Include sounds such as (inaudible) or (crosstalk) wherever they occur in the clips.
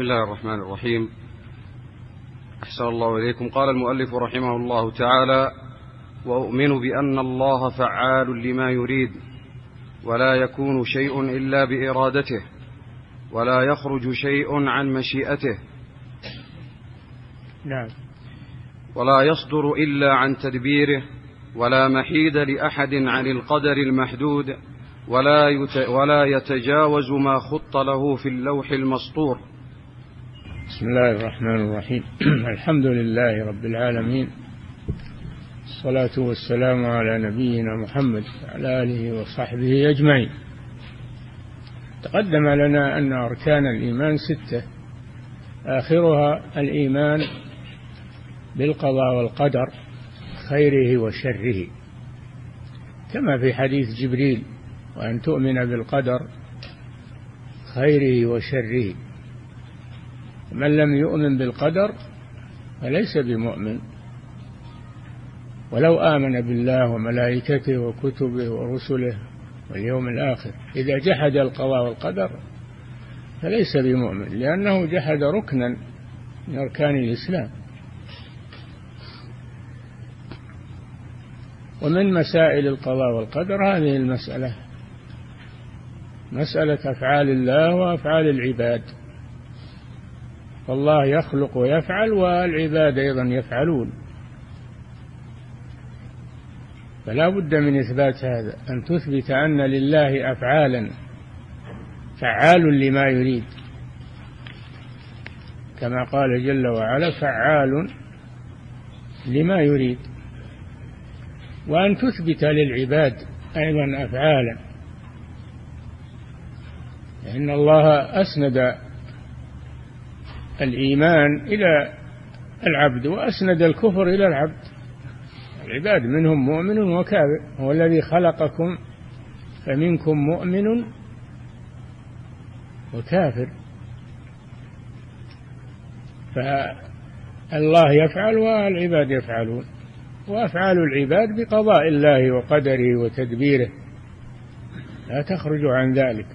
بسم الله الرحمن الرحيم. أحسن الله إليكم. قال المؤلف رحمه الله تعالى وأؤمن بأن الله فعال لما يريد ولا يكون شيء إلا بإرادته ولا يخرج شيء عن مشيئته نعم. ولا يصدر إلا عن تدبيره ولا محيد لأحد عن القدر المحدود ولا, ولا يتجاوز ما خط له في اللوح المسطور. بسم الله الرحمن الرحيم. (clears throat) الحمد لله رب العالمين. الصلاة والسلام على نبينا محمد وعلى آله وصحبه أجمعين. تقدم لنا أن أركان الإيمان ستة. آخرها الإيمان بالقضاء والقدر خيره وشره. كما في حديث جبريل وأن تؤمن بالقدر خيره وشره. من لم يؤمن بالقدر فليس بمؤمن. ولو آمن بالله وملائكته وكتبه ورسله واليوم الآخر إذا جحد القضاء والقدر فليس بمؤمن لأنه جحد ركنا من أركان الإسلام. ومن مسائل القضاء والقدر؟ هذه المسألة. مسألة أفعال الله وأفعال العباد. فالله يخلق ويفعل والعباد أيضا يفعلون. فلا بد من إثبات هذا أن تثبت أن لله أفعالا فعال لما يريد. كما قال جل وعلا فعال لما يريد. وأن تثبت للعباد أيضا أفعالا. لأن الله أسند الإيمان إلى العبد وأسند الكفر إلى العبد. العباد منهم مؤمن وكافر هو الذي خلقكم فمنكم مؤمن وكافر. فالله يفعل والعباد يفعلون وأفعال العباد بقضاء الله وقدره وتدبيره. لا تخرج عن ذلك.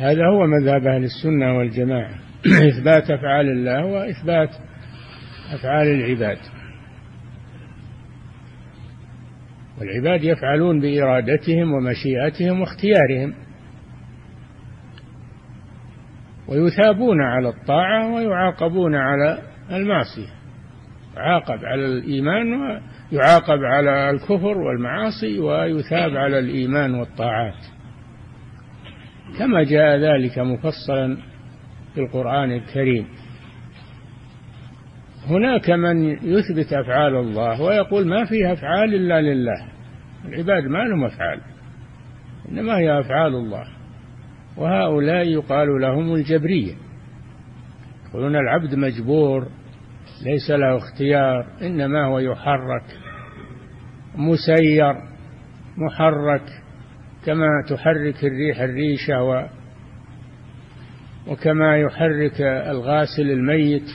هذا هو مذهب أهل السنة والجماعة. (clears throat) إثبات أفعال الله وإثبات أفعال العباد. والعباد يفعلون بإرادتهم ومشيئتهم واختيارهم. ويثابون على الطاعة ويعاقبون على المعصية. يعاقب على الإيمان ويعاقب على الكفر والمعاصي ويثاب على الإيمان والطاعات. كما جاء ذلك مفصلا في القرآن الكريم. هناك من يثبت أفعال الله ويقول ما فيها أفعال إلا لله. العباد ما لهم أفعال إنما هي أفعال الله. وهؤلاء يقال لهم الجبرية. يقولون العبد مجبور ليس له اختيار إنما هو يحرك مسير محرك. كما تحرك الريح الريشة و وكما يحرك الغاسل الميت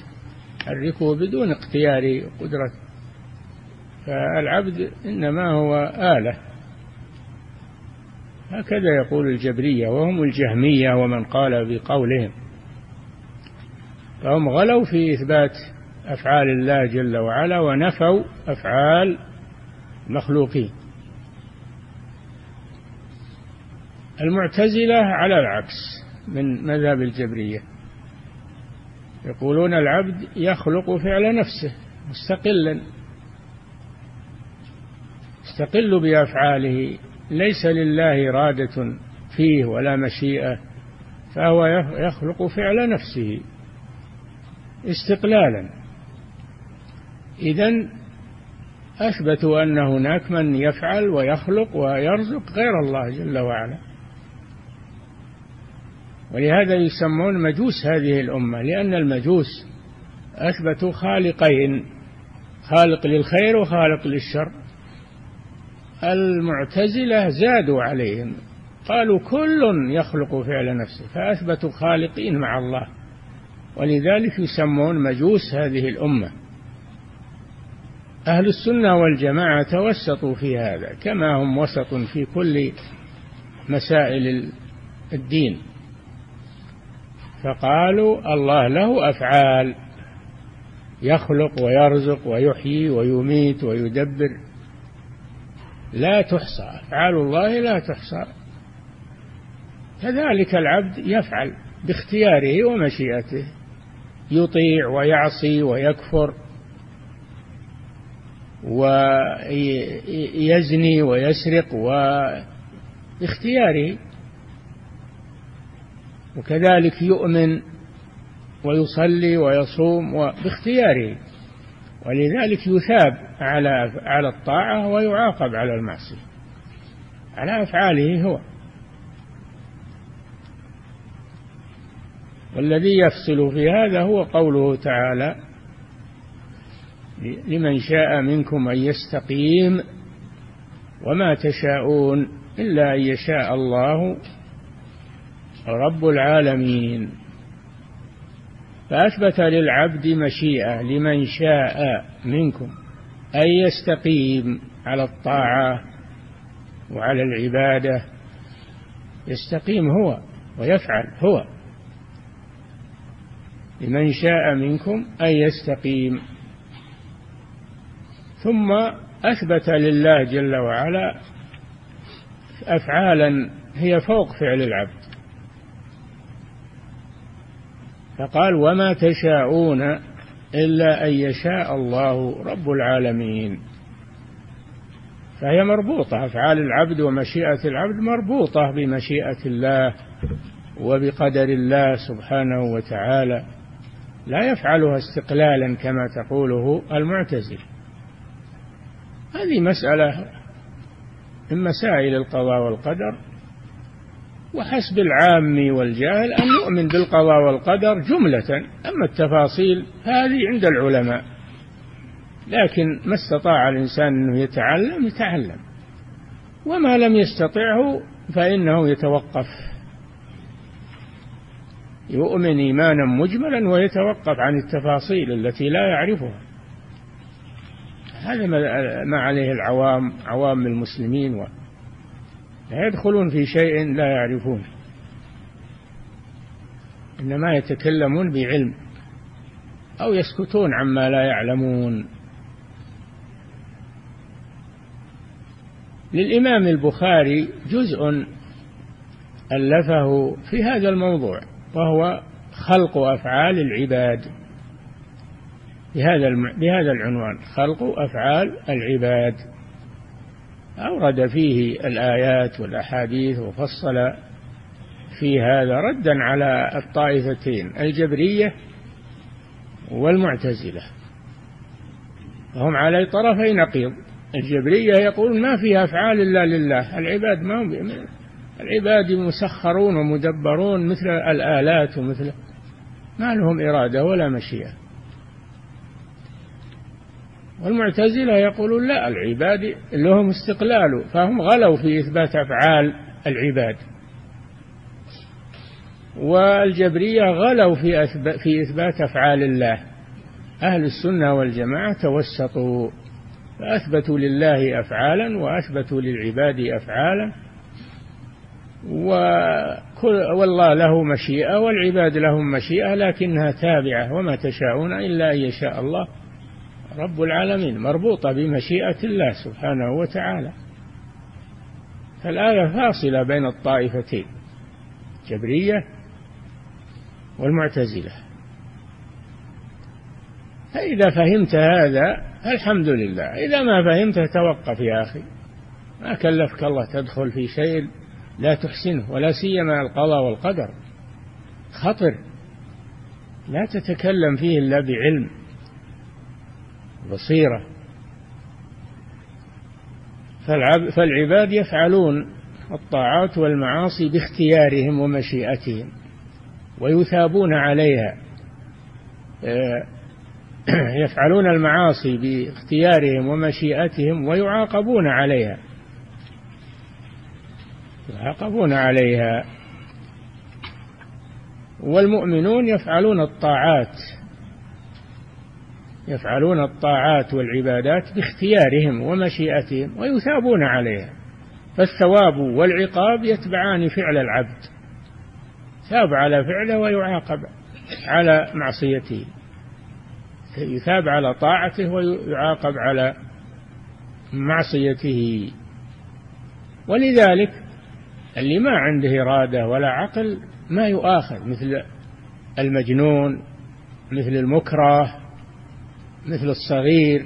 يحركه بدون اختيار قدرة. فالعبد إنما هو آلة. هكذا يقول الجبرية وهم الجهمية ومن قال بقولهم فهم غلوا في إثبات أفعال الله جل وعلا ونفوا أفعال المخلوقين. المعتزلة على العكس من مذهب الجبرية. يقولون العبد يخلق فعل نفسه مستقلا يستقل بأفعاله ليس لله إرادة فيه ولا مشيئة فهو يخلق فعل نفسه استقلالا. إذا أثبتوا أن هناك من يفعل ويخلق ويرزق غير الله جل وعلا. ولهذا يسمون مجوس هذه الأمة لأن المجوس أثبتوا خالقين خالق للخير وخالق للشر. المعتزلة زادوا عليهم قالوا كل يخلق فعل نفسه فأثبتوا خالقين مع الله. ولذلك يسمون مجوس هذه الأمة. أهل السنة والجماعة توسطوا في هذا كما هم وسط في كل مسائل الدين. فقالوا الله له أفعال. يخلق ويرزق ويحيي ويميت ويدبر. لا تحصى. أفعال الله لا تحصى. كذلك العبد يفعل باختياره ومشيئته. يطيع ويعصي ويكفر ويزني ويسرق واختياره وكذلك يؤمن ويصلي ويصوم باختياره. ولذلك يثاب على على الطاعة ويعاقب على المعصية. على أفعاله هو. والذي يفصل في هذا هو قوله تعالى لمن شاء منكم أن يستقيم وما تشاءون إلا أن يشاء الله رب العالمين. فأثبت للعبد مشيئة لمن شاء منكم أن يستقيم على الطاعة وعلى العبادة. يستقيم هو ويفعل هو. لمن شاء منكم أن يستقيم. ثم أثبت لله جل وعلا أفعالا هي فوق فعل العبد. فقال وما تشاءون إلا أن يشاء الله رب العالمين. فهي مربوطة أفعال العبد ومشيئة العبد مربوطة بمشيئة الله وبقدر الله سبحانه وتعالى لا يفعلها استقلالا كما تقوله المعتزل. هذه مسألة من مسائل القضاء والقدر. وحسب العام والجاهل أن يؤمن بالقضاء والقدر جملة أما التفاصيل هذه عند العلماء. لكن ما استطاع الإنسان أنه يتعلم يتعلم. وما لم يستطعه فإنه يتوقف. يؤمن إيمانا مجملا ويتوقف عن التفاصيل التي لا يعرفها. هذا ما عليه العوام عوام المسلمين لا يدخلون في شيء لا يعرفون. إنما يتكلمون بعلم أو يسكتون عما لا يعلمون. للإمام البخاري جزء ألفه في هذا الموضوع وهو خلق أفعال العباد. بهذا بهذا العنوان خلق أفعال العباد. أورد فيه الآيات والأحاديث وفصل في هذا ردا على الطائفتين الجبرية والمعتزلة. وهم على طرفي نقيض. الجبرية يقول ما فيها أفعال إلا لله العباد ما هم العباد مسخرون ومدبرون مثل الآلات ومثل ما لهم إرادة ولا مشيئة. والمعتزلة يقولون لا العباد لهم استقلال فهم غلوا في إثبات أفعال العباد. والجبرية غلوا في في إثبات أفعال الله. أهل السنة والجماعة توسطوا فأثبتوا لله أفعالا وأثبتوا للعباد أفعالا. والله له مشيئة والعباد لهم مشيئة لكنها تابعة وما تشاءون إلا أن يشاء الله. رب العالمين مربوطة بمشيئة الله سبحانه وتعالى. فالآية فاصلة بين الطائفتين جبرية والمعتزلة. فإذا فهمت هذا الحمد لله. إذا ما فهمته توقف يا أخي. ما كلفك الله تدخل في شيء لا تحسنه ولا سيما القضاء والقدر. خطر. لا تتكلم فيه إلا بعلم. بصيرة. فالعباد يفعلون الطاعات والمعاصي باختيارهم ومشيئتهم ويثابون عليها. آه، (clears throat) يفعلون المعاصي باختيارهم ومشيئتهم ويعاقبون عليها. يعاقبون عليها. والمؤمنون يفعلون الطاعات يفعلون الطاعات والعبادات باختيارهم ومشيئتهم ويثابون عليها. فالثواب والعقاب يتبعان فعل العبد. يثاب على فعله ويعاقب على معصيته. يثاب على طاعته ويعاقب على معصيته. ولذلك اللي ما عنده إرادة ولا عقل ما يؤاخذ مثل المجنون مثل المكره مثل الصغير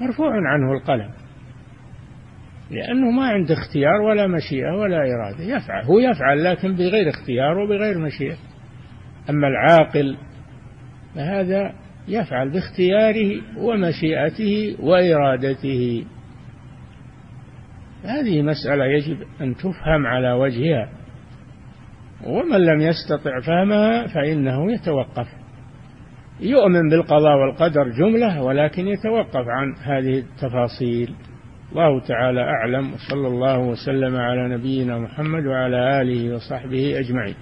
مرفوع عنه القلم. لأنه ما عنده اختيار ولا مشيئة ولا إرادة. يفعل هو يفعل لكن بغير اختيار وبغير مشيئة. أما العاقل فهذا يفعل باختياره ومشيئته وإرادته. هذه مسألة يجب أن تفهم على وجهها. ومن لم يستطع فهمها فإنه يتوقف. يؤمن بالقضاء والقدر جملة ولكن يتوقف عن هذه التفاصيل. الله تعالى أعلم وصلى الله وسلم على نبينا محمد وعلى آله وصحبه أجمعين.